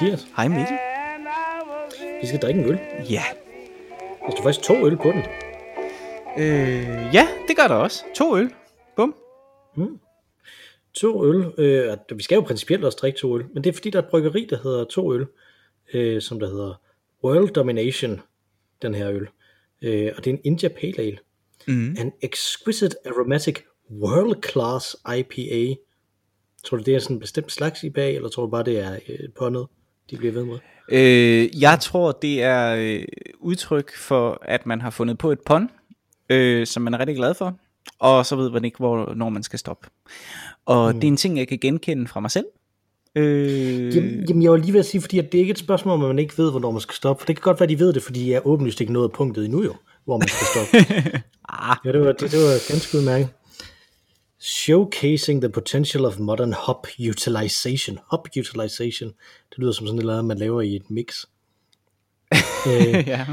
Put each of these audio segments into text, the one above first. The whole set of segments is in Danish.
Mathias. Hej Mikkel. Vi skal drikke en øl. Ja. Der står faktisk to øl på den. Øh, ja, det gør der også. To øl. Bum. To øl. Øh, vi skal jo principielt også drikke to øl, men det er fordi, der er et bryggeri, der hedder to øl, øh, som der hedder World Domination, den her øl. Øh, og det er en India Pale Ale. Mm. An exquisite aromatic world class IPA. Tror du, det er sådan en bestemt slags IPA, eller tror du bare, det er øh, på noget, de bliver ved med? Øh, jeg tror, det er øh, udtryk for, at man har fundet på et pun, øh, som man er rigtig glad for, og så ved man ikke, hvornår man skal stoppe. Og mm. det er en ting, jeg kan genkende fra mig selv. Øh, Jamen, jamen, jeg var lige ved at sige, fordi at det er ikke et spørgsmål, om at man ikke ved, hvornår man skal stoppe. For det kan godt være, de ved det, fordi jeg er åbenlyst ikke nået punktet endnu jo, hvor man skal stoppe. ah, ja, det var, det, det var ganske udmærket. Showcasing the potential of modern hop utilization. Hop utilization. Det lyder som sådan noget, man laver i et mix. øh, ja.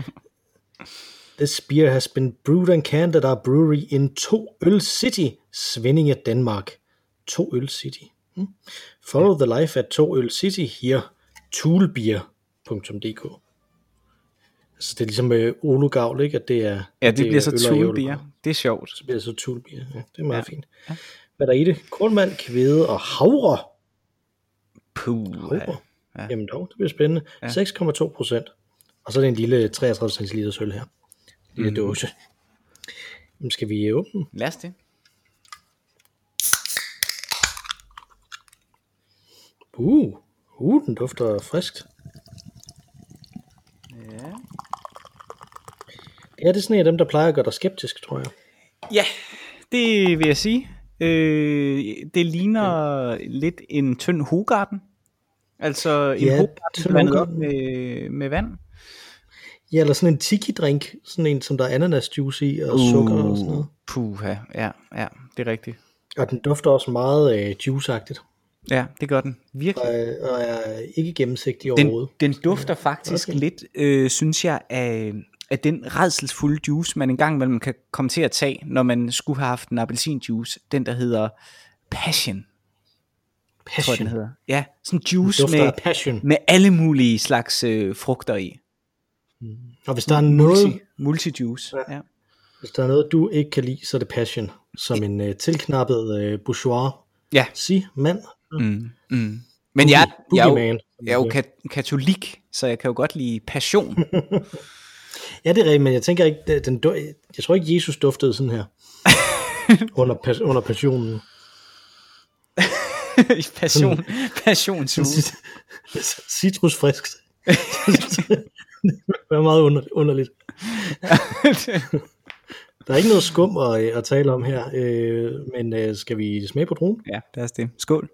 This beer has been brewed and canned at our brewery in To Øl City, Svindinge, Danmark. To Øl City. Hmm. Follow the life at To Øl City here, toolbeer.dk. Altså det er ligesom øh, Olo Gavl, ikke? At det er, ja, det, det bliver så toolbeer. Det er sjovt. Så bliver det så toolbeer. Ja, det er meget Ja. ja. fint. Hvad er der i det? Kornmand, kvæde og havre. Puh. Havre. Ja. Ja. Jamen dog, det bliver spændende. Ja. 6,2 procent. Og så er det en lille 33 cl øl her. Lille mm. dåse. Jamen, skal vi åbne den? Lad os det. Uh, uh, den dufter friskt. Ja. Ja, det er sådan en af dem, der plejer at gøre dig skeptisk, tror jeg. Ja, det vil jeg sige. Øh, det ligner ja. lidt en tynd Hogarden. Altså en Ja, Hogarden op med, med vand. Ja, eller sådan en tiki-drink. Sådan en, som der er ananasjuice i, og uh. sukker og sådan noget. Puha, ja, ja, det er rigtigt. Og den dufter også meget øh, juiceagtigt. Ja, det gør den. Virkelig. Og, øh, og er ikke gennemsigtig Den, overhovedet. den dufter faktisk okay. lidt, øh, synes jeg, af, af den redselsfulde juice, man engang imellem kan komme til at tage, når man skulle have haft en appelsinjuice. Den, der hedder Passion, Passion. tror jeg, den hedder. Ja, sådan juice med, passion. med alle mulige slags øh, frugter i. Og hvis der er noget, Multi, multi-juice. Ja. Ja. hvis der er noget, du ikke kan lide, så er det passion. Som en øh, tilknappet øh, bourgeois. ja. Sig, mand. Mm, mm. Men jeg, jeg, er jo, som jeg er jo kat- katolik, så jeg kan jo godt lide passion. Ja, det er rigtigt, men jeg tænker ikke, den- jeg tror ikke, Jesus duftede sådan her. under, pas, under passionen. passion, passionsuge. Citrusfrisk. det er meget under, underligt. Der er ikke noget skum at, at tale om her, øh, men øh, skal vi smage på druen? ja, lad os det. Skål.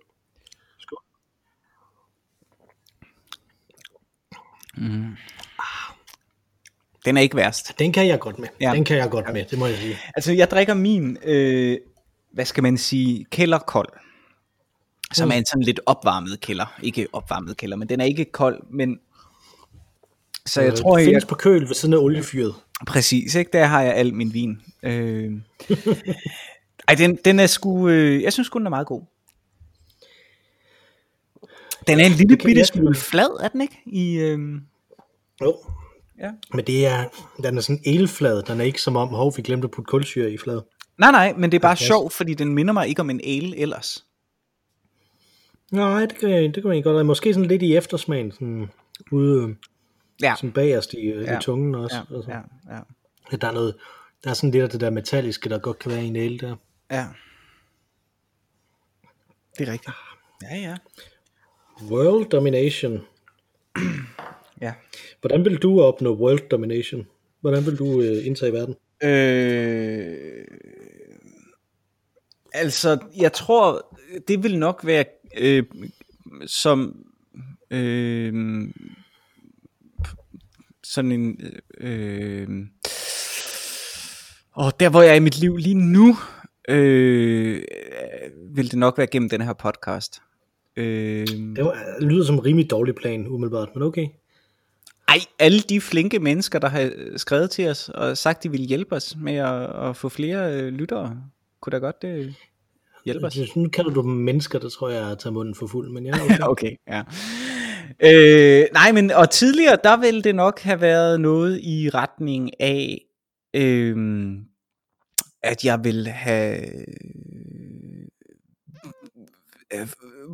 Skål. Den er ikke værst. Den kan jeg godt med. Ja. Ja. Den kan jeg godt med, det må jeg sige. Altså, jeg drikker min, øh, hvad skal man sige, kælderkold. Som Mm. er en sådan lidt opvarmet kælder. Ikke opvarmet kælder, men den er ikke kold, men... Så jeg Øh, tror, det jeg, findes på køl ved siden af oliefyret. Præcis, ikke? Der har jeg al min vin. Øh... Ej, den, den er sgu... Øh... Jeg synes sgu, den er meget god. Den er en lille bitte jeg- smule flad, er den ikke? I, øh... Jo, ja. men det er, den er sådan elflad. Den er ikke som om, hov, vi glemte at putte kulsyre i flad. Nej, nej, men det er bare Okay. sjovt, fordi den minder mig ikke om en ale ellers. Nej, det kan, det kan man ikke godt. Måske sådan lidt i eftersmagen, sådan ude øh, Ja, sådan bagerst i, ja. Ja. i tungen også. ja, altså. ja, ja, Ja, Der er noget, der er sådan lidt af det der metalliske, der godt kan være i en ale der. ja. Det er rigtigt. Ja, ja. World Domination. Ja. Hvordan vil du opnå World Domination? Hvordan vil du øh, indtage verden? Øh, altså, jeg tror, det vil nok være øh, som øh, sådan en øh, og der hvor jeg er i mit liv lige nu øh, vil det nok være gennem den her podcast. Øh, Det var, det lyder som en rimelig dårlig plan, umiddelbart, men okay. Ej, alle de flinke mennesker, der har skrevet til os og sagt, de ville hjælpe os med at, at få flere øh, lyttere, kunne da godt øh, hjælpe os. Altså, nu kalder du dem mennesker, der tror jeg, at tage munden for fuld, men ja, okay. Okay, ja. øh, nej, men og tidligere, der ville det nok have været noget i retning af, øh, at jeg ville have øh,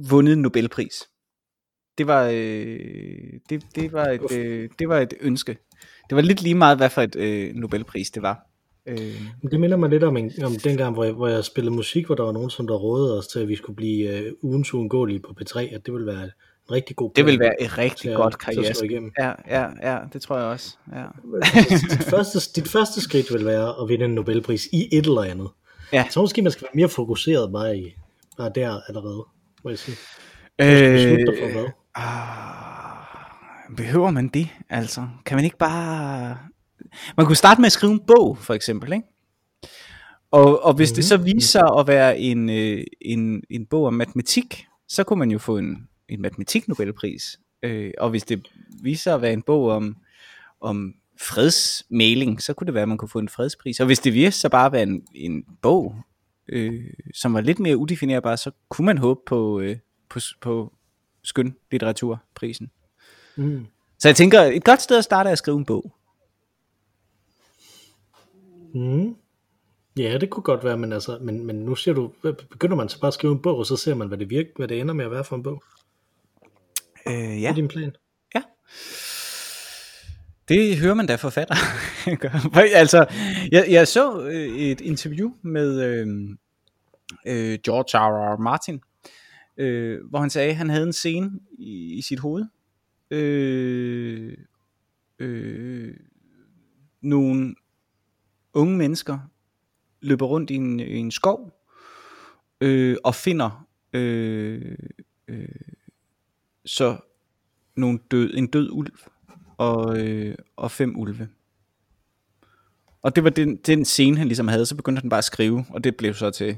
vundet en Nobelpris. Det var, øh, det, det, var et, øh, det var et ønske. Det var lidt lige meget, hvad for et øh, Nobelpris det var. Øh. Det minder mig lidt om, en, om dengang, hvor jeg, hvor jeg spillede musik, hvor der var nogen, som der rådede os til, at vi skulle blive øh, ugens uundgåelige på P3, at det ville være en rigtig god Det vil være et rigtig godt karriere. Ja, ja, ja, det tror jeg også. Ja. Dit, første, dit første skridt vil være at vinde en Nobelpris i et eller andet. Ja. Så måske man skal være mere fokuseret bare, i, bare der allerede, må jeg sige. Øh, for hvad? Uh, behøver man det, altså? Kan man ikke bare man kunne starte med at skrive en bog, for eksempel, ikke? Og, og hvis mm. det så mhm. viser at være en, øh, en, en bog om matematik, så kunne man jo få en, en matematik-nobelpris. Øh, og hvis det viser at være en bog om, om fredsmæling, så kunne det være, at man kunne få en fredspris. Og hvis det viser sig bare at være en, en bog, øh, som var lidt mere udefinerbar, så kunne man håbe på, øh, på, på skøn litteraturprisen. Mm. Så jeg tænker, et godt sted at starte er at skrive en bog. Mm. Ja, det kunne godt være, men, altså, men, men nu siger du, begynder man så bare at skrive en bog, og så ser man, hvad det, virker, hvad det ender med at være for en bog? Øh, ja. Det er din plan? Ja. Det hører man da forfatter. altså, jeg, jeg så øh, et interview med øh, øh, George R. R. Martin, øh, hvor han sagde, at han havde en scene i, i sit hoved. Øh, øh, nogle unge mennesker løber rundt i en, i en skov øh, og finder øh, øh, så nogle død, en død ulv og, øh, og fem ulve. Og det var den, den scene, han ligesom havde, så begyndte han bare at skrive, og det blev så til,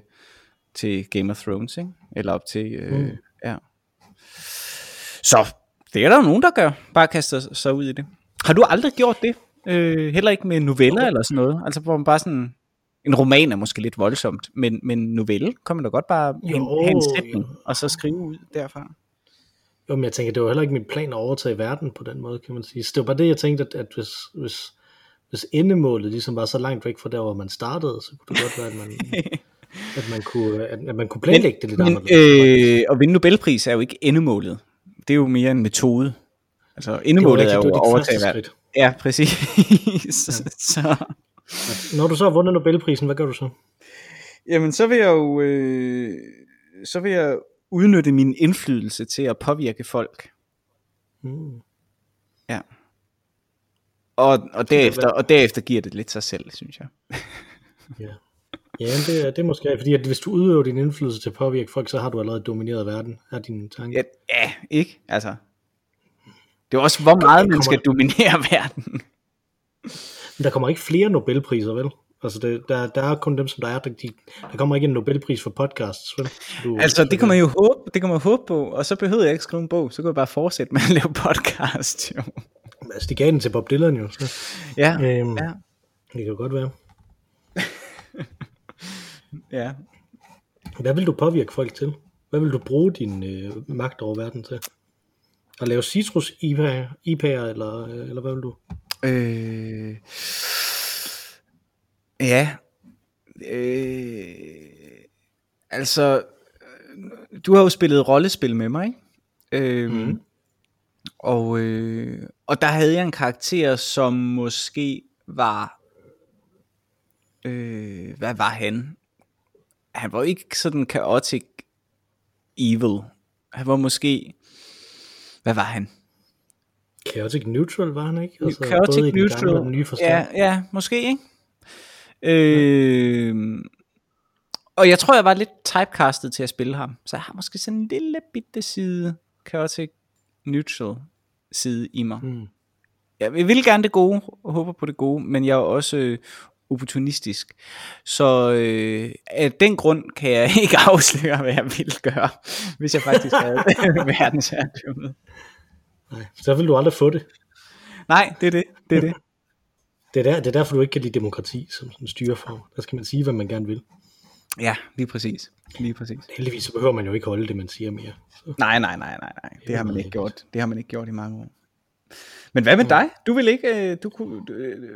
til Game of Thrones, ikke? Eller op til, øh, mm. ja. Så det er der jo nogen, der gør, bare kaster sig ud i det. Har du aldrig gjort det? Øh, heller ikke med noveller eller sådan noget. Altså hvor man bare sådan... En roman er måske lidt voldsomt, men, men novelle kan man da godt bare jo, have en sætning, jo. og så skrive ud derfra. Jo, men jeg tænker, det var heller ikke min plan at overtage verden på den måde, kan man sige. Så det var bare det, jeg tænkte, at, at hvis, hvis, hvis endemålet ligesom var så langt væk fra der, hvor man startede, så kunne det godt være, at man, at man, kunne, at, at man kunne planlægge men, det lidt anderledes. Øh, og vinde Nobelpris er jo ikke endemålet. Det er jo mere en metode. Altså endemålet er jo at overtage verden. Ja, præcis. Ja. så. Når du så har vundet Nobelprisen, hvad gør du så? Jamen, så vil jeg jo øh, så vil jeg udnytte min indflydelse til at påvirke folk. Mm. Ja. Og, og, derefter, og derefter giver det lidt sig selv, synes jeg. ja. Ja, det er, det er måske, fordi at hvis du udøver din indflydelse til at påvirke folk, så har du allerede domineret verden, er din tanke. Ja, ja ikke? Altså, det er også, hvor meget man skal dominere verden. Men der kommer ikke flere Nobelpriser, vel? Altså, det, der, der er kun dem, som der er. Der, de, der kommer ikke en Nobelpris for podcasts, vel? Du, altså, det kan man jo håbe, det kan man håbe på, og så behøver jeg ikke skrive en bog, så kan jeg bare fortsætte med at lave podcast, jo. Altså, de gav den til Bob Dylan, jo. Så. Ja, øhm, ja. Det kan jo godt være. Ja. Hvad vil du påvirke folk til? Hvad vil du bruge din øh, magt over verden til? At lave citrus IPA'er, IPA'er eller, eller hvad vil du? Øh, ja. Øh, altså, du har jo spillet rollespil med mig, ikke? Øh, mm. og, øh, og der havde jeg en karakter, som måske var... Øh, hvad var han? Han var ikke sådan chaotic evil. Han var måske hvad var han? Chaotic Neutral var han ikke? Altså, Chaotic både Neutral, gamle, den nye ja, ja, måske ikke. Øh, ja. Og jeg tror, jeg var lidt typecastet til at spille ham. Så jeg har måske sådan en lille bitte side Chaotic Neutral side i mig. Mm. Jeg vil gerne det gode, og håber på det gode, men jeg er også opportunistisk. Så øh, af den grund kan jeg ikke afsløre, hvad jeg ville gøre, hvis jeg faktisk havde verdensherredømmet. Nej, så vil du aldrig få det. Nej, det er det. Det er, det. det, er der, det er derfor, du ikke kan lide demokrati som, som styreform. Der skal man sige, hvad man gerne vil. Ja, lige præcis. Lige præcis. Heldigvis så behøver man jo ikke holde det, man siger mere. Så. Nej, nej, nej, nej, nej. Det har man ikke gjort. Det har man ikke gjort i mange år. Men hvad med dig? Du vil ikke, øh, du kunne, du, øh,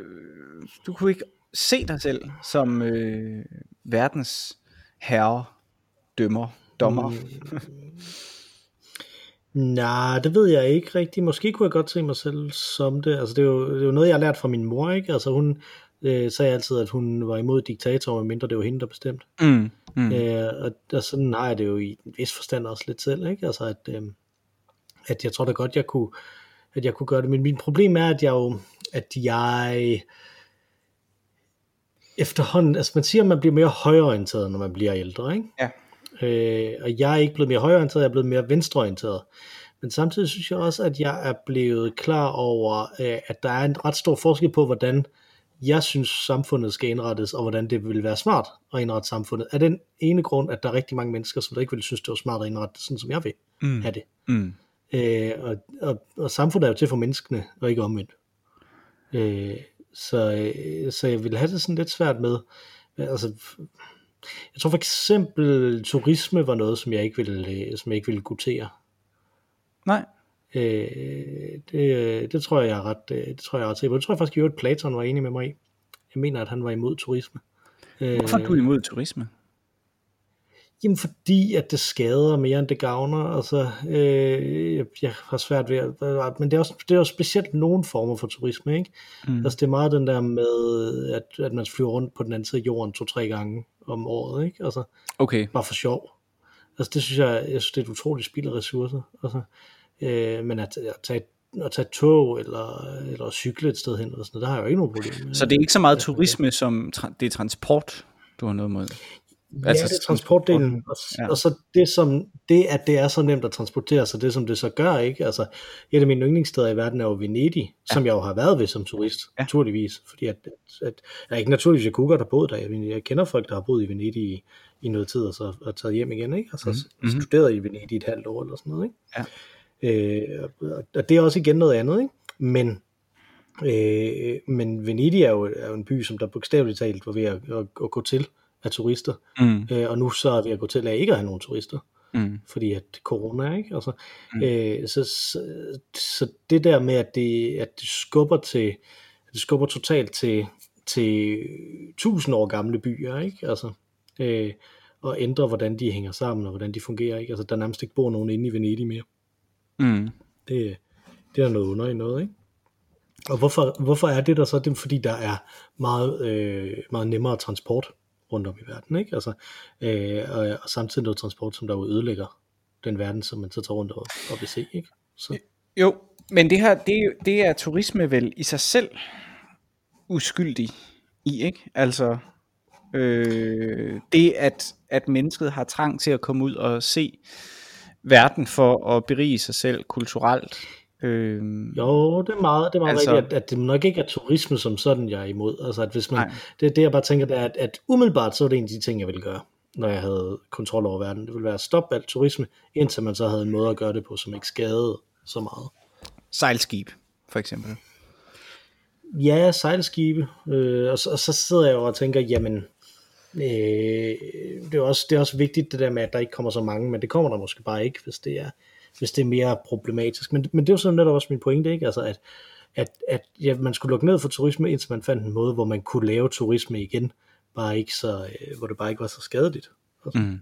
du kunne ikke se dig selv som øh, verdens herre, dømmer, dommer. Mm. Nej, det ved jeg ikke rigtigt. Måske kunne jeg godt se mig selv som det. Altså, det er jo, det er jo noget, jeg har lært fra min mor, ikke? Altså, hun øh, sagde altid, at hun var imod diktator, mindre det var hende, der bestemte. Mm, mm. Øh, og, og sådan har jeg det jo i en vis forstand også lidt selv, ikke? Altså, at, øh, at jeg tror da godt, jeg kunne, at jeg kunne gøre det. Men min problem er, at jeg jo, at jeg efterhånden, altså man siger, at man bliver mere højreorienteret, når man bliver ældre, ikke? Ja. Øh, og jeg er ikke blevet mere højreorienteret, jeg er blevet mere venstreorienteret. Men samtidig synes jeg også, at jeg er blevet klar over, øh, at der er en ret stor forskel på, hvordan jeg synes, samfundet skal indrettes, og hvordan det vil være smart at indrette samfundet. Af den ene grund, at der er rigtig mange mennesker, som der ikke vil synes, det var smart at indrette det, sådan som jeg vil Mm. have det. Mm. Øh, og, og, og samfundet er jo til for menneskene, og ikke omvendt. Øh, så, øh, så jeg vil have det sådan lidt svært med, altså, jeg tror for eksempel, turisme var noget, som jeg ikke ville, øh, som jeg ikke ville gutere. Nej. Øh, det, det tror jeg, jeg er ret, øh, det tror jeg er ret sikker på. Det tror jeg faktisk, at Platon var enig med mig i. Jeg mener, at han var imod turisme. Hvorfor er du imod turisme? Jamen fordi, at det skader mere, end det gavner. Altså, øh, jeg, jeg har svært ved at... Men det er, også, det er jo specielt nogle former for turisme, ikke? Mm. Altså, det er meget den der med, at, at man flyver rundt på den anden side af jorden to-tre gange om året, ikke? Altså, Okay. bare for sjov. Altså, det synes jeg, jeg synes, det er et utroligt spild af ressourcer. Altså, øh, men at, at tage at tage tog eller, eller cykle et sted hen, eller sådan noget, der har jeg jo ikke nogen problem med. Så det er ikke så meget turisme, som tra- det er transport, du har noget mod? Ja, Altså, det er transportdelen, og, Ja. og så det som, det at det er så nemt at transportere sig, det som det så gør, ikke? Altså, et af mine yndlingssteder i verden er jo Venedig, ja. som jeg jo har været ved som turist, Ja. naturligvis, fordi at, at, at jeg ikke naturligvis, jeg kunne godt have boet der, jeg, jeg kender folk, der har boet i Venedig i, i noget tid, og så og taget hjem igen, ikke? Altså, Mhm. mm-hmm. studeret i Venedig et halvt år, eller sådan noget, ikke? Ja. Øh, og- og det er også igen noget andet, ikke? Men, øh, men Venedig er jo, er jo en by, som der bogstaveligt talt var ved at, at, at gå til af turister, Mm. øh, og nu så er vi at gå til af ikke at have nogen turister, Mm. fordi at corona, ikke? Altså, Mm. øh, så, så, så det der med, at det, at det skubber til, at det skubber totalt til, til tusind år gamle byer, ikke? Altså, øh, og ændre, hvordan de hænger sammen, og hvordan de fungerer, ikke? Altså, der nærmest ikke bor nogen inde i Venedig mere. Mm. Det, det er noget under i noget, ikke? Og hvorfor, hvorfor er det der så? Det er fordi, der er meget, øh, meget nemmere transport rundt om i verden, ikke? Altså, øh, og, og samtidig noget transport, som der jo ødelægger den verden, som man så tager rundt og, og vil se, ikke? Så, øh, Jo, men det her, det, er det er turisme vel i sig selv uskyldig i, ikke? Altså, øh, det at, at mennesket har trang til at komme ud og se verden for at berige sig selv kulturelt. Øh, jo, det er meget, det er meget Altså- rigtigt, at, at det nok ikke er turisme som sådan, jeg er imod. Altså, at hvis man, Nej. det, det jeg bare tænker, det er, at, at umiddelbart så var det en af de ting, jeg ville gøre, når jeg havde kontrol over verden. Det ville være at stoppe alt turisme, indtil man så havde en måde at gøre det på, som ikke skadede så meget. sejlskib, for eksempel. Ja, sejlskibe. Øh, og, så, og så sidder jeg jo og tænker, jamen, øh, det, er også, det er også vigtigt det der med, at der ikke kommer så mange, men det kommer der måske bare ikke, hvis det er, hvis det er mere problematisk. Men, men det er jo sådan netop også min pointe, ikke? Altså, at, at, at ja, man skulle lukke ned for turisme, indtil man fandt en måde, hvor man kunne lave turisme igen, bare ikke så, øh, hvor det bare ikke var så skadeligt. Altså, Mm.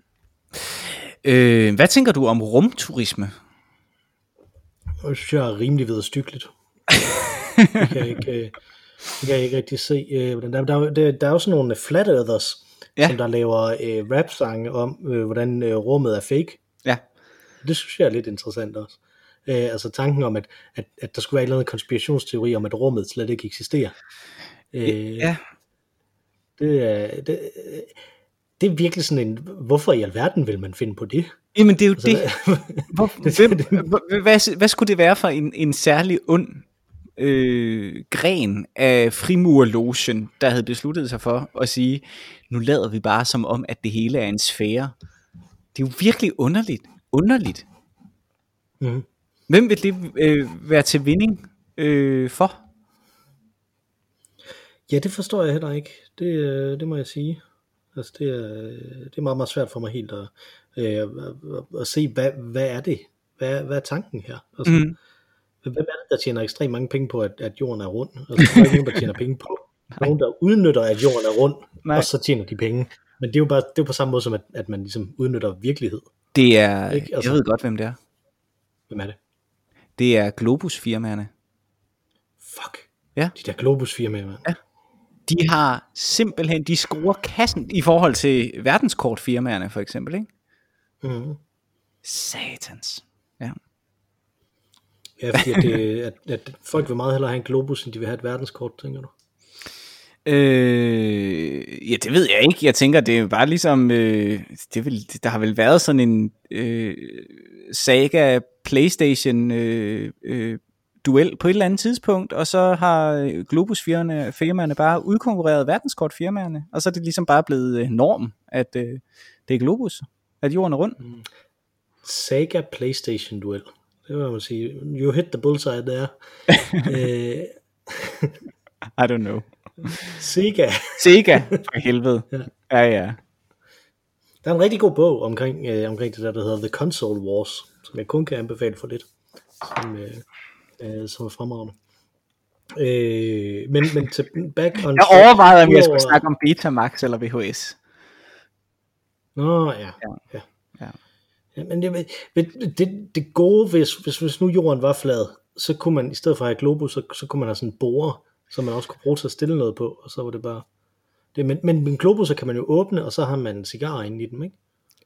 Øh, hvad tænker du om rumturisme? Det synes jeg er rimelig vederstykkeligt. det kan jeg ikke, øh, det kan jeg ikke rigtig se. Øh, hvordan der, der, er der, der er jo sådan nogle flat earthers, ja. som der laver øh, rap-sange om, øh, hvordan øh, rummet er fake. Ja. Det synes jeg er lidt interessant også. Øh, altså tanken om, at, at, at der skulle være en eller anden konspirationsteori om, at rummet slet ikke eksisterer. Øh, Ja, det, er, det, det er virkelig sådan en, hvorfor i alverden vil man finde på det? jamen det er jo Altså, det. Hvor, hvem, hvad, hvad skulle det være for en, en særlig ond øh, gren af frimurlogen, der havde besluttet sig for at sige, nu lader vi bare som om, at det hele er en sfære. Det er jo virkelig underligt. Underligt. Mhm. Hvem vil det øh, være til vinding øh, for? Ja, det forstår jeg heller ikke. Det, øh, det må jeg sige. Altså, det er, det er meget, meget svært for mig helt at, øh, at, at, at se, hvad, hvad er det? Hvad, hvad er tanken her? Altså, Mm. Hvem er det, der tjener ekstremt mange penge på, at, at jorden er rund? Altså, der er ikke nogen, der tjener penge på. Nogen, der udnytter, at jorden er rund, Nej. og så tjener de penge. Men det er jo bare det er jo på samme måde som, at, at man ligesom udnytter virkelighed. Det er, Ikke? Altså- jeg ved godt, hvem det er. Hvem er det? Det er Globus-firmaerne. Fuck. Ja. De der Globus-firmaer, mand. Ja. De har simpelthen, de scorer kassen i forhold til verdenskortfirmaerne for eksempel, ikke? Mm. Satans. Ja. Ja, fordi at, det, at, at folk vil meget hellere have en Globus, end de vil have et verdenskort, tænker du? Øh, ja, det ved jeg ikke. Jeg tænker, det er bare ligesom, øh, det vil, der har vel været sådan en øh, Saga Playstation øh, øh, duel på et eller andet tidspunkt, og så har Globus-firmaerne firmaerne bare udkonkurreret verdenskortfirmaerne, og så er det ligesom bare blevet øh, norm, at øh, det er Globus, at jorden er rund. Sega Playstation duel. Det vil man sige. You hit the bullseye there. øh, I don't know. Sega. Sega, for helvede. Ja, ja. Der er en rigtig god bog omkring, øh, omkring det der, der hedder The Console Wars, som jeg kun kan anbefale for lidt, som, øh, øh, som er fremragende. Øh, men, men til back on Jeg overvejede, om jeg skulle snakke om Betamax eller VHS. Nå, ja. Ja. ja. Ja. ja men det, det, det, det gode, hvis, hvis, hvis nu jorden var flad, så kunne man, i stedet for at have globus, så, så kunne man have sådan en borer, som man også kunne bruge til at stille noget på, og så var det bare... Det, men, men, men globusser kan man jo åbne, og så har man cigarer inde i dem, ikke?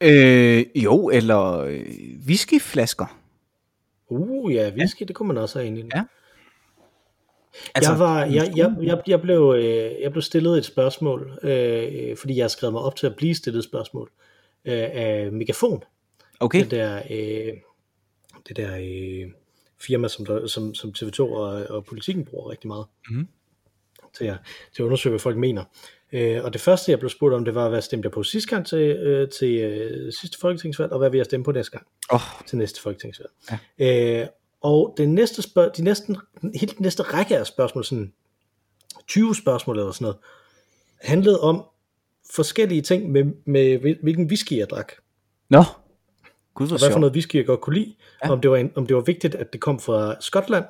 Øh, jo, eller øh, whiskyflasker. Uh, ja, whisky, ja. det kunne man også have inde i dem. Ja. Altså, jeg, var, jeg, jeg, jeg, jeg, blev, øh, jeg blev stillet et spørgsmål, øh, fordi jeg har skrevet mig op til at blive stillet et spørgsmål øh, af Megafon. Okay. Det der, øh, det der øh, firma, som, der, som, som TV2 og, og politikken bruger rigtig meget Mhm. til, at, til at undersøge, hvad folk mener. Øh, og det første, jeg blev spurgt om, det var, hvad stemte jeg på sidste gang til, øh, til øh, sidste folketingsvalg, og hvad vil jeg stemme på næste gang Oh, til næste folketingsvalg. Ja. Øh, og det næste spørg- de næsten, helt den næste række af spørgsmål, sådan 20 spørgsmål eller sådan noget, handlede om forskellige ting med, med hvil- hvilken whisky jeg drak. Nå, gud Og hvad for noget whisky jeg godt kunne lide. Ja. Om, det var en, om det var vigtigt, at det kom fra Skotland,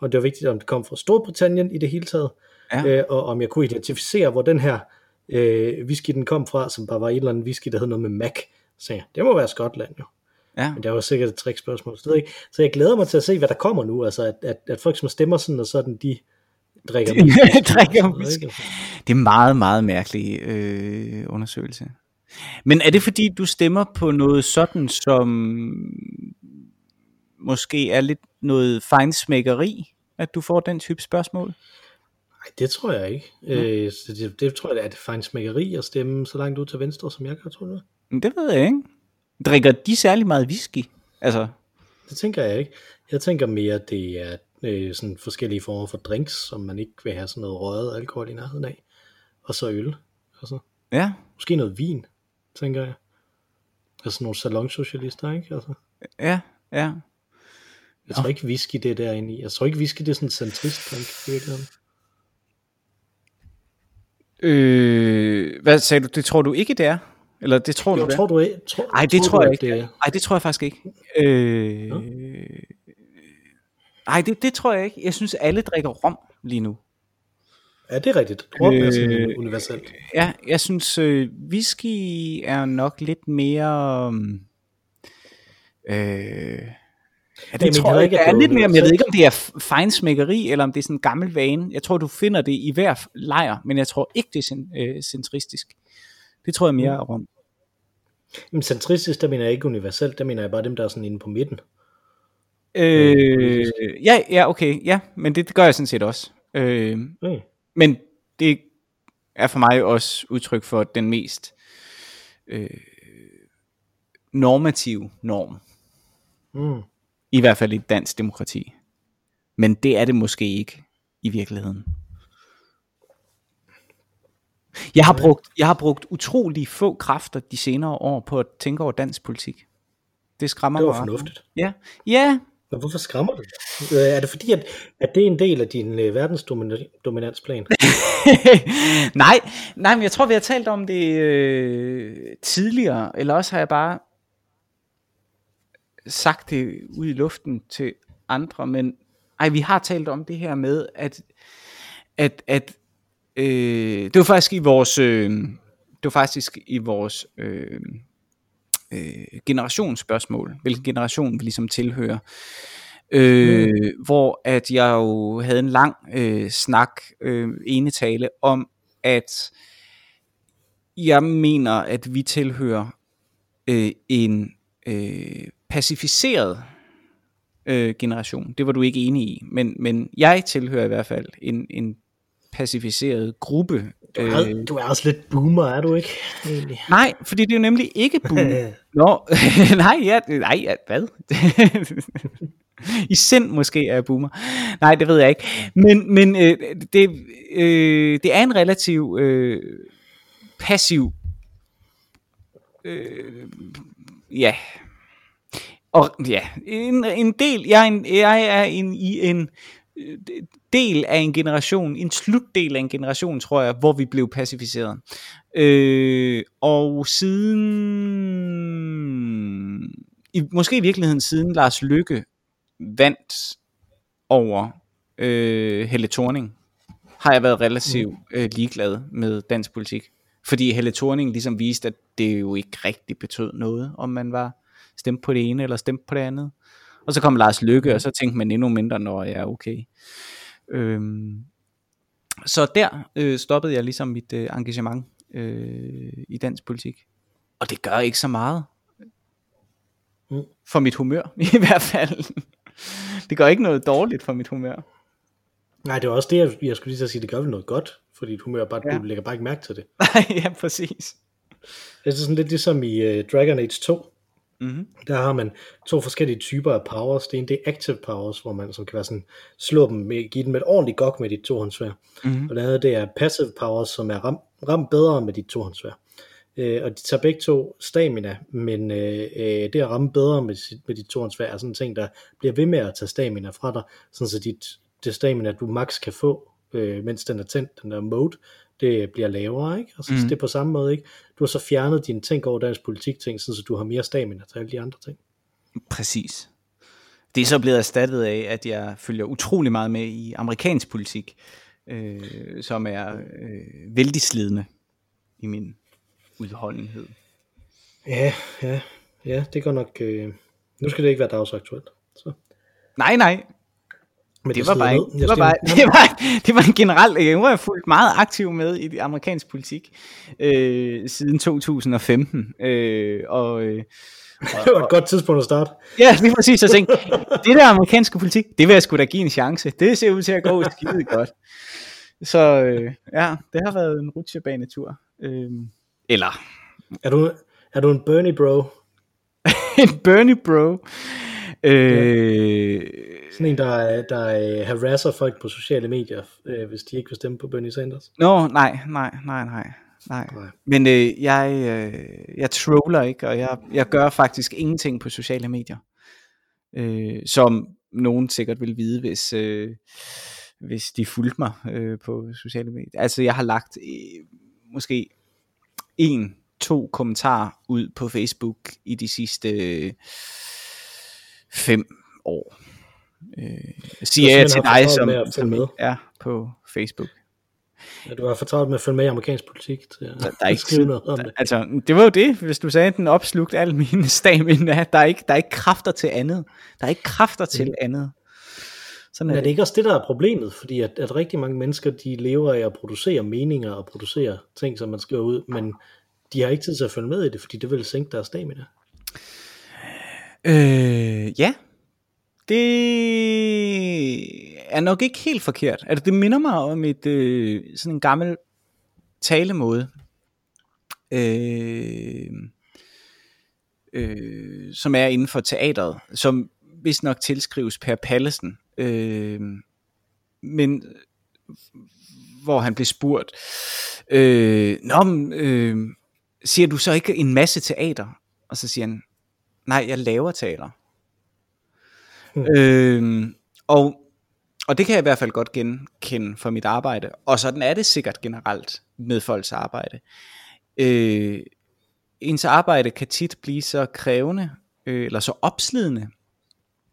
og det var vigtigt, om det kom fra Storbritannien i det hele taget, Ja. øh, og om jeg kunne identificere, hvor den her øh, whisky den kom fra, som bare var en eller anden whisky, der hed noget med Mac. Så jeg, det må være Skotland jo. Ja. Men det var sikkert et trickspørgsmål. Så, ikke. så jeg glæder mig til at se, hvad der kommer nu. Altså, at, at, at folk, som stemmer sådan, og sådan, de drikker Drikker og sådan noget, ikke? Det er meget, meget mærkelig øh, undersøgelse. Men er det fordi, du stemmer på noget sådan, som måske er lidt noget fejnsmækkeri, at du får den type spørgsmål? Nej, det tror jeg ikke. Øh, så det, det, tror jeg, det er det fejnsmækkeri at stemme så langt ud til venstre, som jeg kan tro det. Men det ved jeg ikke. Drikker de særlig meget whisky? Altså, Det tænker jeg ikke. Jeg tænker mere, at det er øh, sådan forskellige former for drinks, som man ikke vil have sådan noget røget alkohol i nærheden af. Og så øl. Altså, ja, måske noget vin, tænker jeg. Altså nogle salonsocialister, ikke? Altså, ja, ja. jeg tror ikke whisky det er derinde i. Jeg tror ikke whisky det er sådan en centrist drink i virkeligheden. Øh, hvad sagde du? Det tror du ikke, det er? Eller det tror Jo, du, tror du ikke? Tror, Ej, det tror du, jeg ikke. Det, er- Ej, det tror jeg faktisk ikke. Øh, ej, det, det tror jeg ikke. Jeg synes, alle drikker rom lige nu. Ja, det er rigtigt. Rum er sådan Øh, universelt. Ja, jeg synes, øh, whisky er nok lidt mere... øhm, Øh, ja, det men tror jeg ikke, er er lidt mere, men jeg ved ikke, om det er fejnsmækkeri, eller om det er sådan en gammel vane. Jeg tror, du finder det i hver lejr, men jeg tror ikke, det er cen- øh, centristisk. Det tror jeg mere er rum. Men centristisk, der mener jeg ikke universelt, der mener jeg bare dem, der er sådan inde på midten. Øh, ja, ja, okay, ja, men det, det gør jeg sådan set også. Øh, Mm. Men det er for mig også udtryk for den mest øh, normative norm. Mm. I hvert fald i dansk demokrati. Men det er det måske ikke i virkeligheden. Jeg har brugt, jeg har brugt utrolig få kræfter de senere år på at tænke over dansk politik. Det skræmmer Det var mig. fornuftigt. Ja, ja men hvorfor skræmmer du dig? Øh, er det fordi, at, at det er en del af din øh, verdensdominansplan? nej, nej, men jeg tror, vi har talt om det øh, tidligere, eller også har jeg bare sagt det ud i luften til andre, men ej, vi har talt om det her med, at, at, at øh, det var faktisk i vores, øh, det var faktisk i vores øh, øh, generationsspørgsmål, hvilken generation vi ligesom tilhører, øh, mm. hvor at jeg jo havde en lang øh, snak, øh, ene tale om, at jeg mener, at vi tilhører øh, en øh, pacificeret øh, generation. Det var du ikke enig i, men, men jeg tilhører i hvert fald en, en pacificeret gruppe. Du er, øh, du er også lidt boomer, er du ikke? Egentlig? Nej, fordi det er jo nemlig ikke boomer. Nå, nej, ja, nej, ja, hvad? I sind måske er jeg boomer. Nej, det ved jeg ikke. Men, men øh, det, øh, det er en relativ øh, passiv øh, ja og ja, en, en del, jeg er, en, jeg er en, i en del af en generation, en slutdel af en generation, tror jeg, hvor vi blev pacificeret. Øh, og siden, i, måske i virkeligheden siden Lars Lykke vandt over øh, Helle Thorning, har jeg været relativt mm. øh, ligeglad med dansk politik. Fordi Helle Thorning ligesom viste, at det jo ikke rigtig betød noget, om man var stemt på det ene eller stemt på det andet. Og så kom Lars Lykke, og så tænkte man endnu mindre, når jeg er okay. Øhm, så der øh, stoppede jeg ligesom mit øh, engagement øh, i dansk politik. Og det gør ikke så meget. Mm. For mit humør, i hvert fald. det gør ikke noget dårligt for mit humør. Nej, det var også det, jeg, jeg skulle lige sige, det gør vel noget godt for dit humør, bare, ja. du lægger bare ikke mærke til det. Nej, ja, præcis. Det er sådan lidt ligesom i uh, Dragon Age 2, Mm-hmm. Der har man to forskellige typer af powers. Det ene det er active powers, hvor man som kan være sådan, slå dem, med, give dem et ordentligt gok med dit tohåndsvær. Mm-hmm. Og det andet det er passive powers, som er ram, ram bedre med dit tohåndsvær. Øh, og de tager begge to stamina, men øh, øh, det at ramme bedre med, med dit tohåndsvær er sådan en ting, der bliver ved med at tage stamina fra dig, sådan så dit, det stamina, du max kan få, øh, mens den er tændt, den der mode, det bliver lavere, ikke? Og så mm. det er på samme måde, ikke? Du har så fjernet dine ting over dansk politik ting, så du har mere stamina til alle de andre ting. Præcis. Det er så blevet erstattet af, at jeg følger utrolig meget med i amerikansk politik, øh, som er øh, vældig slidende i min udholdenhed. Ja, ja, ja, det går nok... Øh, nu skal det ikke være dagsaktuelt. Så. Nej, nej, men det, var bare, ikke, det, var bare, det, var, det var en generel, jeg har fulgt meget aktiv med i amerikansk politik øh, siden 2015. Øh, og, øh, og, det var et godt tidspunkt at starte. Ja, lige præcis. Jeg tænkte, det der amerikanske politik, det vil jeg sgu da give en chance. Det ser ud til at gå skide godt. Så øh, ja, det har været en rutsjebanetur. Øh, eller... Er du, er du en Bernie bro? en Bernie bro? Øh, sådan en, der, der harasser folk på sociale medier, øh, hvis de ikke vil stemme på Bernie Sanders. Nå, no, nej, nej, nej, nej. Nej. nej. Men øh, jeg, øh, jeg troller ikke, og jeg, jeg gør faktisk ingenting på sociale medier. Øh, som nogen sikkert vil vide, hvis, øh, hvis de fulgte mig øh, på sociale medier. Altså jeg har lagt øh, måske en, to kommentarer ud på Facebook i de sidste øh, fem år. Øh, siger jeg til dig, som, som med. er på Facebook. Ja, du har fortalt med at følge med i amerikansk politik. Til der, der er ikke skrive noget om det. Altså, det var jo det, hvis du sagde, at den opslugte al min stamina. Der er ikke, der er ikke kræfter til andet. Der er ikke kræfter til mm. andet. Sådan er, er det. det ikke også det, der er problemet? Fordi at, at rigtig mange mennesker, de lever af at producere meninger og producere ting, som man skriver ud, men de har ikke tid til at følge med i det, fordi det vil sænke deres stamina. Øh, ja, det er nok ikke helt forkert. Altså, det minder mig om et øh, sådan en gammel talemåde, øh, øh, som er inden for teateret, som vist nok tilskrives Per Pallesen. Øh, men hvor han blev spurgt, øh, Nå, øh, siger du så ikke en masse teater? Og så siger han, nej, jeg laver teater. øhm, Øh, og, og det kan jeg i hvert fald godt genkende for mit arbejde. Og sådan er det sikkert generelt med folks arbejde. Øh, ens arbejde kan tit blive så krævende, øh, eller så opslidende,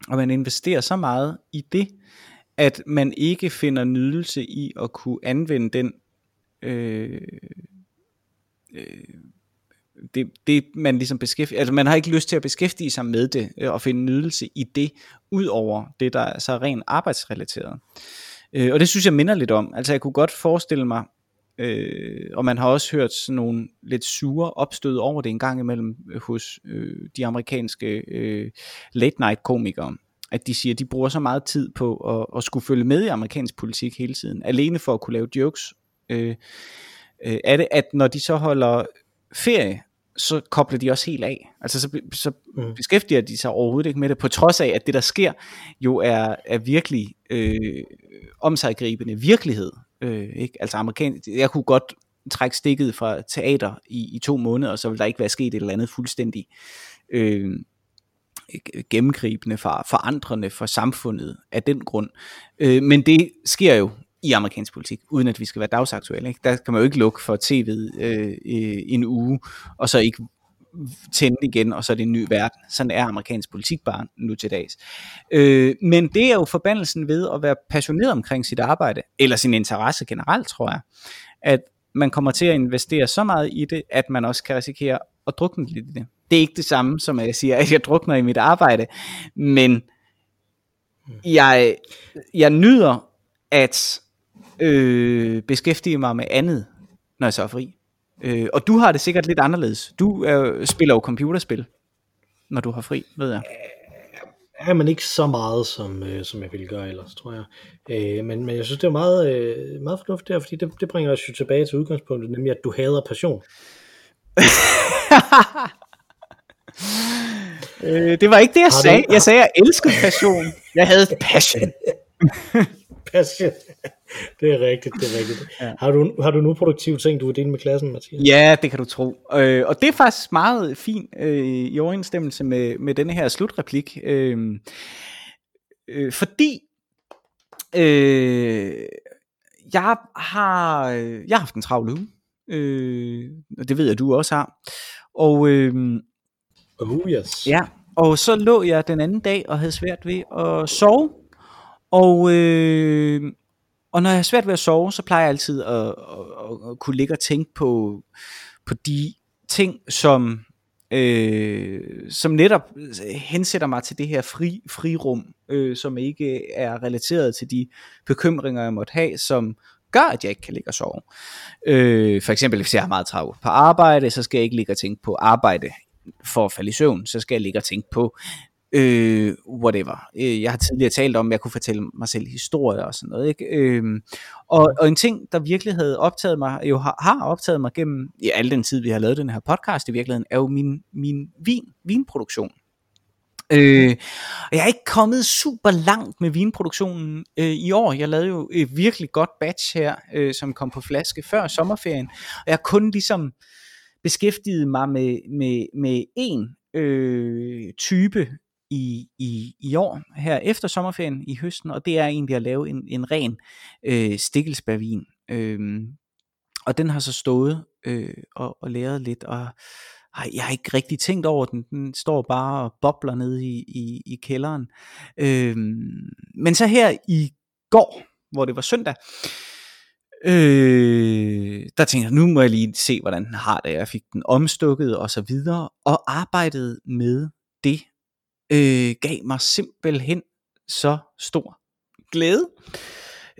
og man investerer så meget i det, at man ikke finder nydelse i at kunne anvende den øh, øh, det, det man ligesom beskæftiger, altså man har ikke lyst til at beskæftige sig med det, øh, og finde nydelse i det, ud over det, der er så rent arbejdsrelateret. Øh, og det synes jeg minder lidt om, altså jeg kunne godt forestille mig, øh, og man har også hørt sådan nogle lidt sure opstød over det en gang imellem øh, hos øh, de amerikanske øh, late night komikere, at de siger, at de bruger så meget tid på at, at skulle følge med i amerikansk politik hele tiden, alene for at kunne lave jokes. Øh, øh, er det, at når de så holder ferie, så kobler de også helt af. Altså så, så mm. beskæftiger de sig overhovedet ikke med det, på trods af, at det der sker, jo er, er virkelig øh, omsaggribende virkelighed. Øh, ikke? Altså amerikansk, jeg kunne godt trække stikket fra teater i, i to måneder, og så vil der ikke være sket et eller andet fuldstændig øh, gennemgribende, for, forandrende for samfundet af den grund. Øh, men det sker jo i amerikansk politik, uden at vi skal være dagsaktuelle. Ikke? Der kan man jo ikke lukke for tv'et øh, øh, en uge, og så ikke tænde igen, og så er det en ny verden. Sådan er amerikansk politik bare nu til dags. Øh, men det er jo forbandelsen ved at være passioneret omkring sit arbejde, eller sin interesse generelt, tror jeg, at man kommer til at investere så meget i det, at man også kan risikere at drukne lidt i det. Det er ikke det samme, som at jeg siger, at jeg drukner i mit arbejde, men jeg, jeg nyder at øh, beskæftige mig med andet, når jeg så er fri. Øh, og du har det sikkert lidt anderledes. Du øh, spiller jo computerspil, når du har fri, ved jeg. Ja, men ikke så meget, som, øh, som jeg ville gøre ellers, tror jeg. Øh, men, men jeg synes, det er meget, øh, meget fornuftigt der, fordi det, det bringer os jo tilbage til udgangspunktet, nemlig at du hader passion. øh, det var ikke det, jeg har sagde. Du, jeg sagde, at jeg elskede passion. Jeg havde passion. passion. Det er rigtigt, det er rigtigt. Ja. Har, du, har du nu produktive ting, du vil dele med klassen, Mathias? Ja, det kan du tro. Øh, og det er faktisk meget fint øh, i overensstemmelse med, med denne her slutreplik. Øh, øh, fordi øh, jeg har jeg har haft en travl uge. Øh, og det ved jeg, du også har. Og øh, oh yes. Ja, og så lå jeg den anden dag og havde svært ved at sove. Og øh, og når jeg har svært ved at sove, så plejer jeg altid at, at, at, at kunne ligge og tænke på, på de ting, som, øh, som netop øh, hensætter mig til det her fri, frirum, øh, som ikke er relateret til de bekymringer, jeg måtte have, som gør, at jeg ikke kan ligge og sove. Øh, for eksempel, hvis jeg har meget travlt på arbejde, så skal jeg ikke ligge og tænke på arbejde for at falde i søvn, så skal jeg ligge og tænke på øh, whatever. Øh, jeg har tidligere talt om, at jeg kunne fortælle mig selv historier og sådan noget. Ikke? Øh, og, og en ting, der virkelig havde optaget mig, jo har, har optaget mig gennem ja, al den tid, vi har lavet den her podcast i virkeligheden, er jo min, min vin, vinproduktion. Øh, og jeg er ikke kommet super langt med vinproduktionen øh, i år. Jeg lavede jo et virkelig godt batch her, øh, som kom på flaske før sommerferien. Og jeg har kun ligesom beskæftiget mig med, med, med én øh, type i, i, i år, her efter sommerferien i høsten, og det er egentlig at lave en, en ren øh, stikkelsbærvin. Øh, og den har så stået øh, og, og læret lidt, og jeg har ikke rigtig tænkt over den. Den står bare og bobler nede i, i, i kælderen. Øh, men så her i går, hvor det var søndag, øh, der tænkte jeg, nu må jeg lige se, hvordan den har det. Jeg fik den omstukket og så videre, og arbejdet med det øh, gav mig simpelthen så stor glæde,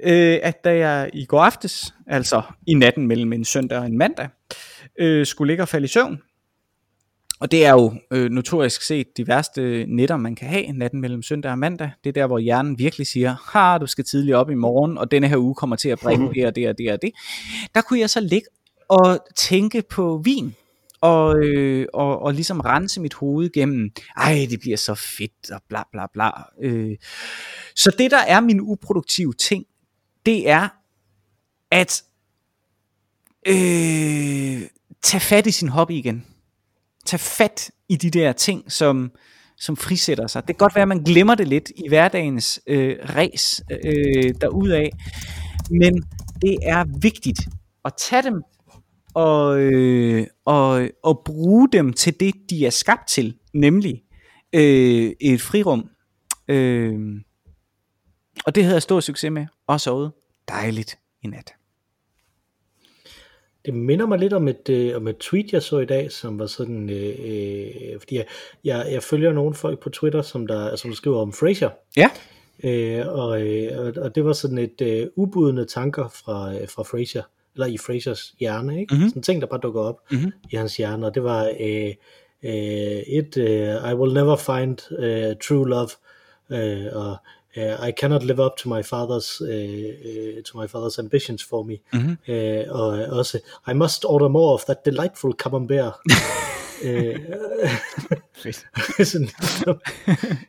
øh, at da jeg i går aftes, altså i natten mellem en søndag og en mandag, øh, skulle ligge og falde i søvn, og det er jo øh, notorisk set de værste netter, man kan have, natten mellem søndag og mandag. Det er der, hvor hjernen virkelig siger, ha, du skal tidligt op i morgen, og denne her uge kommer til at bringe det og det og det og det. Der kunne jeg så ligge og tænke på vin, og, øh, og, og ligesom rense mit hoved gennem, ej, det bliver så fedt, og bla bla bla. Øh. Så det, der er min uproduktive ting, det er, at øh, tage fat i sin hobby igen. Tag fat i de der ting, som, som frisætter sig. Det kan godt være, at man glemmer det lidt i hverdagens øh, res øh, derudaf, men det er vigtigt at tage dem og, øh, og, og bruge dem til det, de er skabt til, nemlig øh, et frirum. Øh, og det havde jeg stor succes med, og sovet dejligt i nat. Det minder mig lidt om et, øh, om et tweet, jeg så i dag, som var sådan, øh, øh, fordi jeg, jeg, jeg følger nogle folk på Twitter, som der, som der skriver om Fraser. Ja. Øh, og, øh, og det var sådan et øh, ubudende tanker fra, øh, fra Fraser, eller i Frasers hjerne, ikke? Mm-hmm. Sådan ting, der bare dukker op mm-hmm. i hans hjerne, og det var øh, øh, et, øh, I will never find uh, true love, øh, og uh, I cannot live up to my father's uh, uh, to my father's ambitions for me. Mm-hmm. Uh, og også I must order more of that delightful camembert. øh, sådan,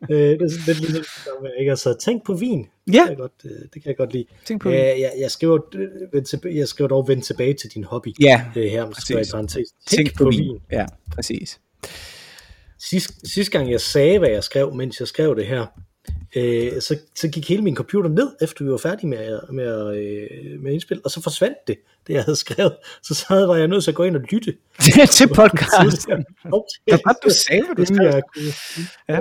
øh, det er sådan lidt ligesom, ikke? Altså, tænk på vin. Ja. Det kan jeg godt, øh, det kan jeg godt lide. Tænk på øh, vin. jeg, jeg, skriver, vend jeg skriver dog vende tilbage til din hobby. Ja, øh, her, i parentes. Tænk, Tænk på, på vin. vin. Ja, præcis. Sidste, sidste gang jeg sagde, hvad jeg skrev, mens jeg skrev det her, øh, så, så gik hele min computer ned, efter vi var færdige med, med, øh, med indspil, og så forsvandt det, det jeg havde skrevet. Så så var jeg nødt til at gå ind og lytte. til podcasten. Det var du sagde, hvad du skrev. Ja.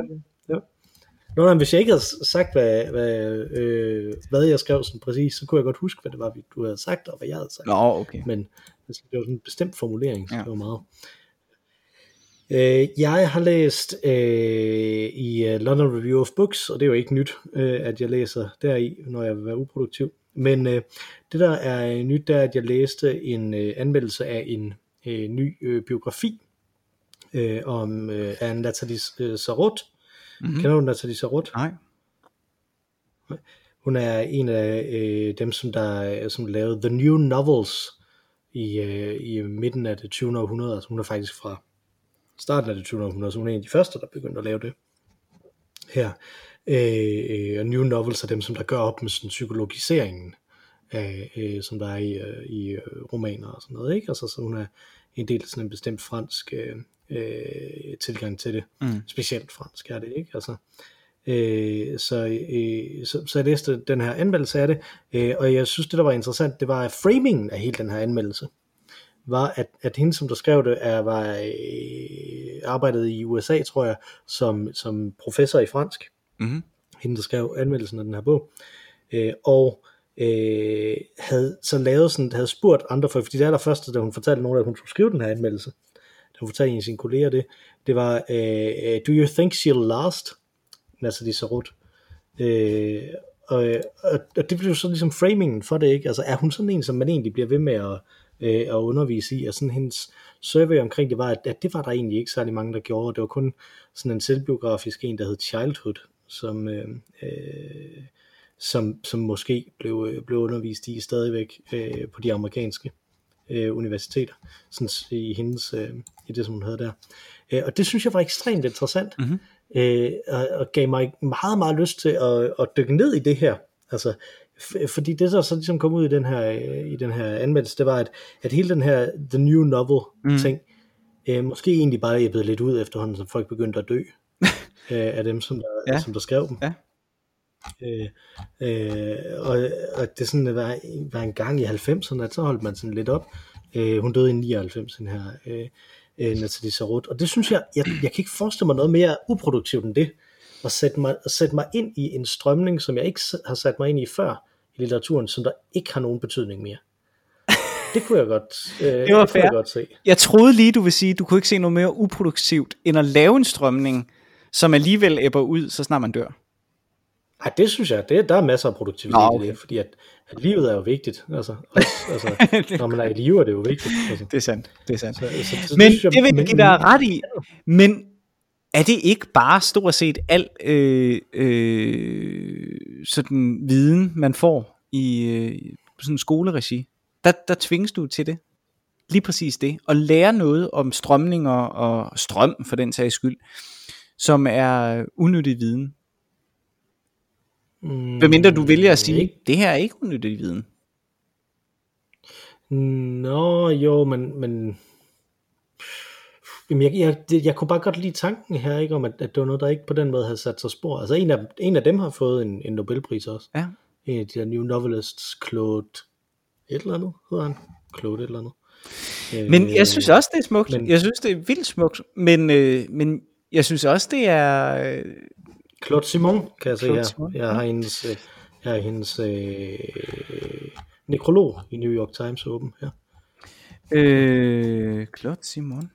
Nå, nej, hvis jeg ikke havde sagt, hvad, hvad, øh, hvad jeg skrev sådan præcis, så kunne jeg godt huske, hvad det var, du havde sagt, og hvad jeg havde sagt. Nå, okay. Men altså, det var sådan en bestemt formulering, så ja. det var meget. Øh, jeg har læst øh, i uh, London Review of Books, og det er jo ikke nyt, øh, at jeg læser deri, når jeg vil være uproduktiv. Men øh, det der er nyt, det er, at jeg læste en øh, anmeldelse af en øh, ny øh, biografi øh, om øh, af Nathalie øh, Sarot. Mm-hmm. Kender du Nathalie Sarot? Nej. Hun er en af øh, dem, som der som lavede The New Novels i, øh, i midten af det 20. århundrede. Altså hun er faktisk fra starten af det 20. århundrede, så hun er en af de første, der begyndte at lave det her. Øh, og New Novels er dem, som der gør op med sådan psykologiseringen, af, øh, som der er i, øh, i øh, romaner og sådan noget. Ikke? Altså, så hun er en del af sådan en bestemt fransk øh, øh, tilgang til det. Mm. Specielt fransk er det, ikke? Altså, øh, så, øh, så, så jeg læste den her anmeldelse af det, øh, og jeg synes, det der var interessant, det var framingen af hele den her anmeldelse var, at, at hende, som der skrev det, er, var øh, arbejdede i USA, tror jeg, som, som professor i fransk. Mm-hmm. Hende, der skrev anmeldelsen af den her bog. Øh, og øh, havde så lavet sådan, havde spurgt andre folk, fordi det er der første, da hun fortalte nogen, at hun skulle skrive den her anmeldelse, da fortalte en af sine kolleger det, det var, øh, øh do you think she'll last? Nathalie Sarut. Øh, og, øh, og, og det blev så ligesom framingen for det, ikke? Altså er hun sådan en, som man egentlig bliver ved med at, øh, at undervise i, og sådan hendes survey omkring det var, at, at det var der egentlig ikke særlig mange, der gjorde, og det var kun sådan en selvbiografisk en, der hed Childhood, som, øh, øh, som, som måske blev, øh, blev undervist i stadigvæk øh, på de amerikanske øh, universiteter, sådan i hendes, øh, i det som hun havde der. Øh, og det synes jeg var ekstremt interessant, mm-hmm. øh, og, og gav mig meget, meget lyst til at, at dykke ned i det her. Altså, fordi det der så ligesom kom ud i den her, i den her anmeldelse, det var, at, at hele den her The New Novel mm. ting, øh, måske egentlig bare blevet lidt ud efterhånden, som folk begyndte at dø øh, af dem, som der, ja. som der skrev dem. Ja. Øh, øh, og, og det sådan, var, var en gang i 90'erne, at så holdt man sådan lidt op. Øh, hun døde i 99, den her øh, øh, Nathalie Sarut. Og det synes jeg, jeg, jeg kan ikke forestille mig noget mere uproduktivt end det, at sætte mig, at sætte mig ind i en strømning, som jeg ikke har sat mig ind i før i litteraturen, som der ikke har nogen betydning mere. Det kunne jeg godt, øh, det var det kunne jeg godt se. Jeg troede lige, du vil sige, du kunne ikke se noget mere uproduktivt, end at lave en strømning, som alligevel æbber ud, så snart man dør. Ej, det synes jeg, det, der er masser af produktivitet Nå, okay. i det, fordi at, at livet er jo vigtigt. Altså, også, altså, når man er i live, er det jo vigtigt. Altså. Det er sandt, det er sandt. Så, så, så, men det, jeg, det vil jeg give dig ret i, men er det ikke bare stort set al øh, øh, sådan viden, man får i øh, sådan en skoleregi? Der, der tvinges du til det. Lige præcis det. At lære noget om strømninger og strøm, for den sags skyld, som er unyttig viden. Mm, mindre du vælger at sige, ikke. det her er ikke unyttig viden. Nå, jo, men, men Jamen, jeg, jeg, jeg kunne bare godt lide tanken her, ikke, om at, at det var noget, der ikke på den måde havde sat sig spor. Altså en af, en af dem har fået en, en Nobelpris også. Ja. En af de der new novelists, Claude et eller andet, hedder han. Claude et eller andet. Men jeg synes også, det er smukt. men- Jeg synes, det er vildt smukt. Men, øh, men jeg synes også, det er... Øh, Claude Simon, kan jeg se Claude her. Simon, Jeg har hendes, øh, jeg har hendes øh, nekrolog i New York Times åben her. øh, Claude Simon.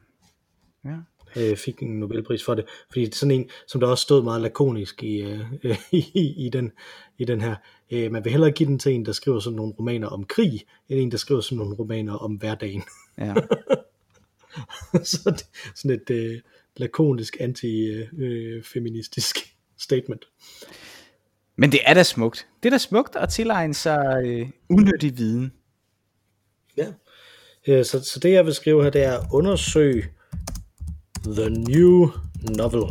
Ja. øh, fik en Nobelpris for det, fordi det er sådan en, som der også stod meget lakonisk i, øh, i, i, den, i den her, øh, man vil hellere give den til en, der skriver sådan nogle romaner om krig, end en, der skriver sådan nogle romaner om hverdagen. ja. så det, sådan et øh, lakonisk anti-feministisk statement. Men det er da smukt. Det er da smukt at tilegne sig øh, unødig viden. Ja. Øh, så, så det jeg vil skrive her, det er undersøg The New Novel.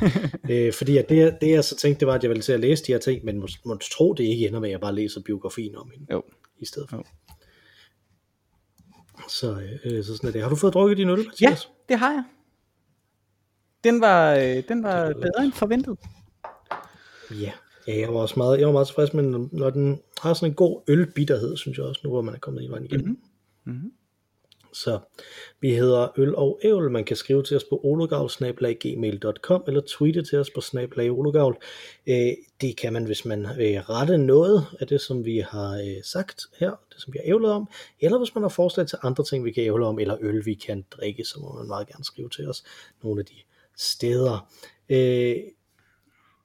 øh, fordi at det, det jeg så tænkte, det var, at jeg ville til at læse de her ting, men må, må tro, det ikke ender med, at jeg bare læser biografien om hende Jo. i stedet for. Jo. Så, øh, så sådan er det. Har du fået drukket din øl, Ja, Mathias? det har jeg. Den var, øh, den var bedre end forventet. Ja. ja. jeg var også meget, jeg var meget tilfreds med, når- den har sådan en god ølbitterhed, synes jeg også, nu hvor man er kommet i vejen. Mhm. Mm-hmm. Så vi hedder Øl og Ævl. Man kan skrive til os på ologavl.gmail.com eller tweete til os på snablag ologavl. Øh, det kan man, hvis man vil rette noget af det, som vi har øh, sagt her, det som vi har ævlet om, eller hvis man har forslag til andre ting, vi kan ævle om, eller øl, vi kan drikke, så må man meget gerne skrive til os nogle af de steder.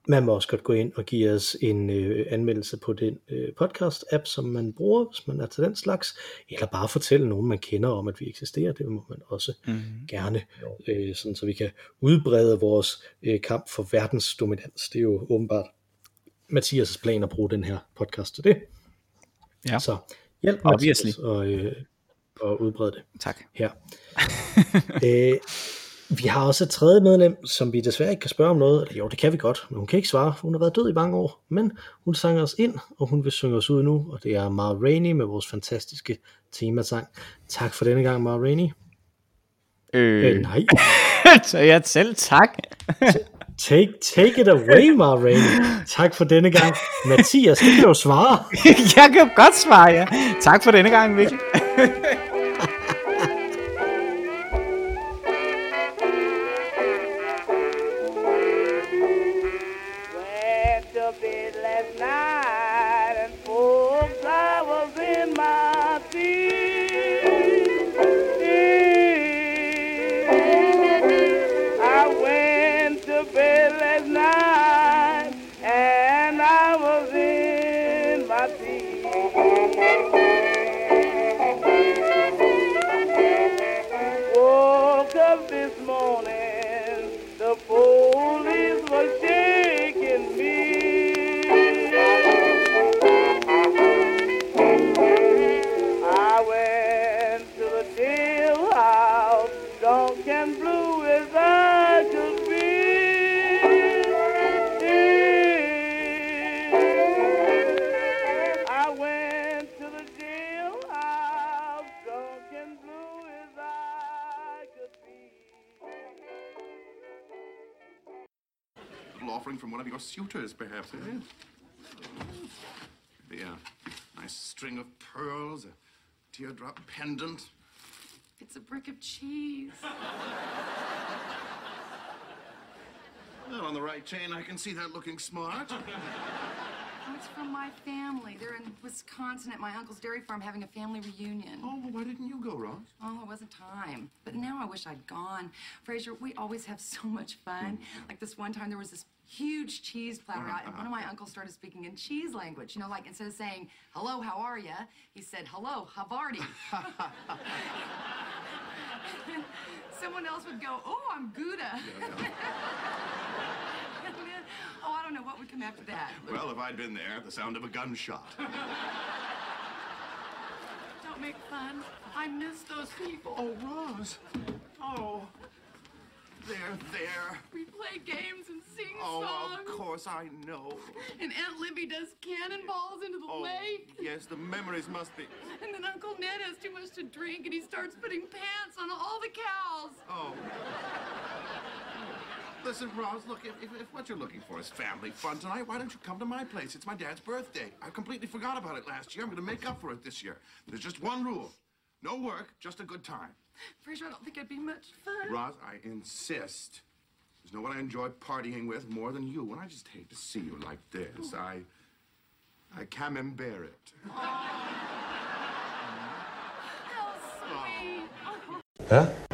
Man må også godt gå ind og give os en øh, anmeldelse på den øh, podcast-app, som man bruger, hvis man er til den slags, eller bare fortælle nogen, man kender om, at vi eksisterer. Det må man også Mm. gerne, øh, sådan, så vi kan udbrede vores øh, kamp for verdens dominans. Det er jo åbenbart Mathias' plan at bruge den her podcast til det. Ja. Så hjælp Obviously. Mathias og, øh, og udbrede det Tak. her. øh, vi har også et tredje medlem, som vi desværre ikke kan spørge om noget. Eller jo, det kan vi godt, men hun kan ikke svare. for Hun har været død i mange år, men hun sang os ind, og hun vil synge os ud nu. Og det er Mar Rainey med vores fantastiske temasang. Tak for denne gang, Mar Rainey. Øh, Øh, nej, så jeg selv tak. take, take it away, Mar Rainey. Tak for denne gang. Mathias, det kan du svare. jeg kan godt svare, ja. Tak for denne gang, Mikkel. suitors, perhaps, eh? Maybe a nice string of pearls, a teardrop pendant. It's a brick of cheese. Well, on the right chain, I can see that looking smart. It's from my family. They're in Wisconsin at my uncle's dairy farm having a family reunion. Oh, well, why didn't you go, Ross? Oh, it wasn't time. But now I wish I'd gone. Fraser, we always have so much fun. Mm-hmm. Like this one time, there was this huge cheese platter out, and one of my uh-huh. uncles started speaking in cheese language. You know, like instead of saying, hello, how are ya? He said, hello, Havarti. And someone else would go, oh, I'm Gouda. oh, I don't know what would come after that. Well, if I'd been there, the sound of a gunshot. Don't make fun. I miss those people. Oh, Rose. Oh. They're there. We play games and sing Oh, songs. Oh, of course I know. And Aunt Libby does cannonballs into the Oh, lake. yes, the memories must be. And then Uncle Ned has too much to drink and he starts putting pants on all the cows. Oh. Listen, Ross, look, if, if, if what you're looking for is family fun tonight, why don't you come to my place? It's my dad's birthday. I completely forgot about it last year. I'm going to make up for it this year. There's just one rule no work, just a good time. Fraser, I don't think it'd be much fun. Ross, I insist. There's no one I enjoy partying with more than you, and I just hate to see you like this. I. I camembert it. How sweet. Hè?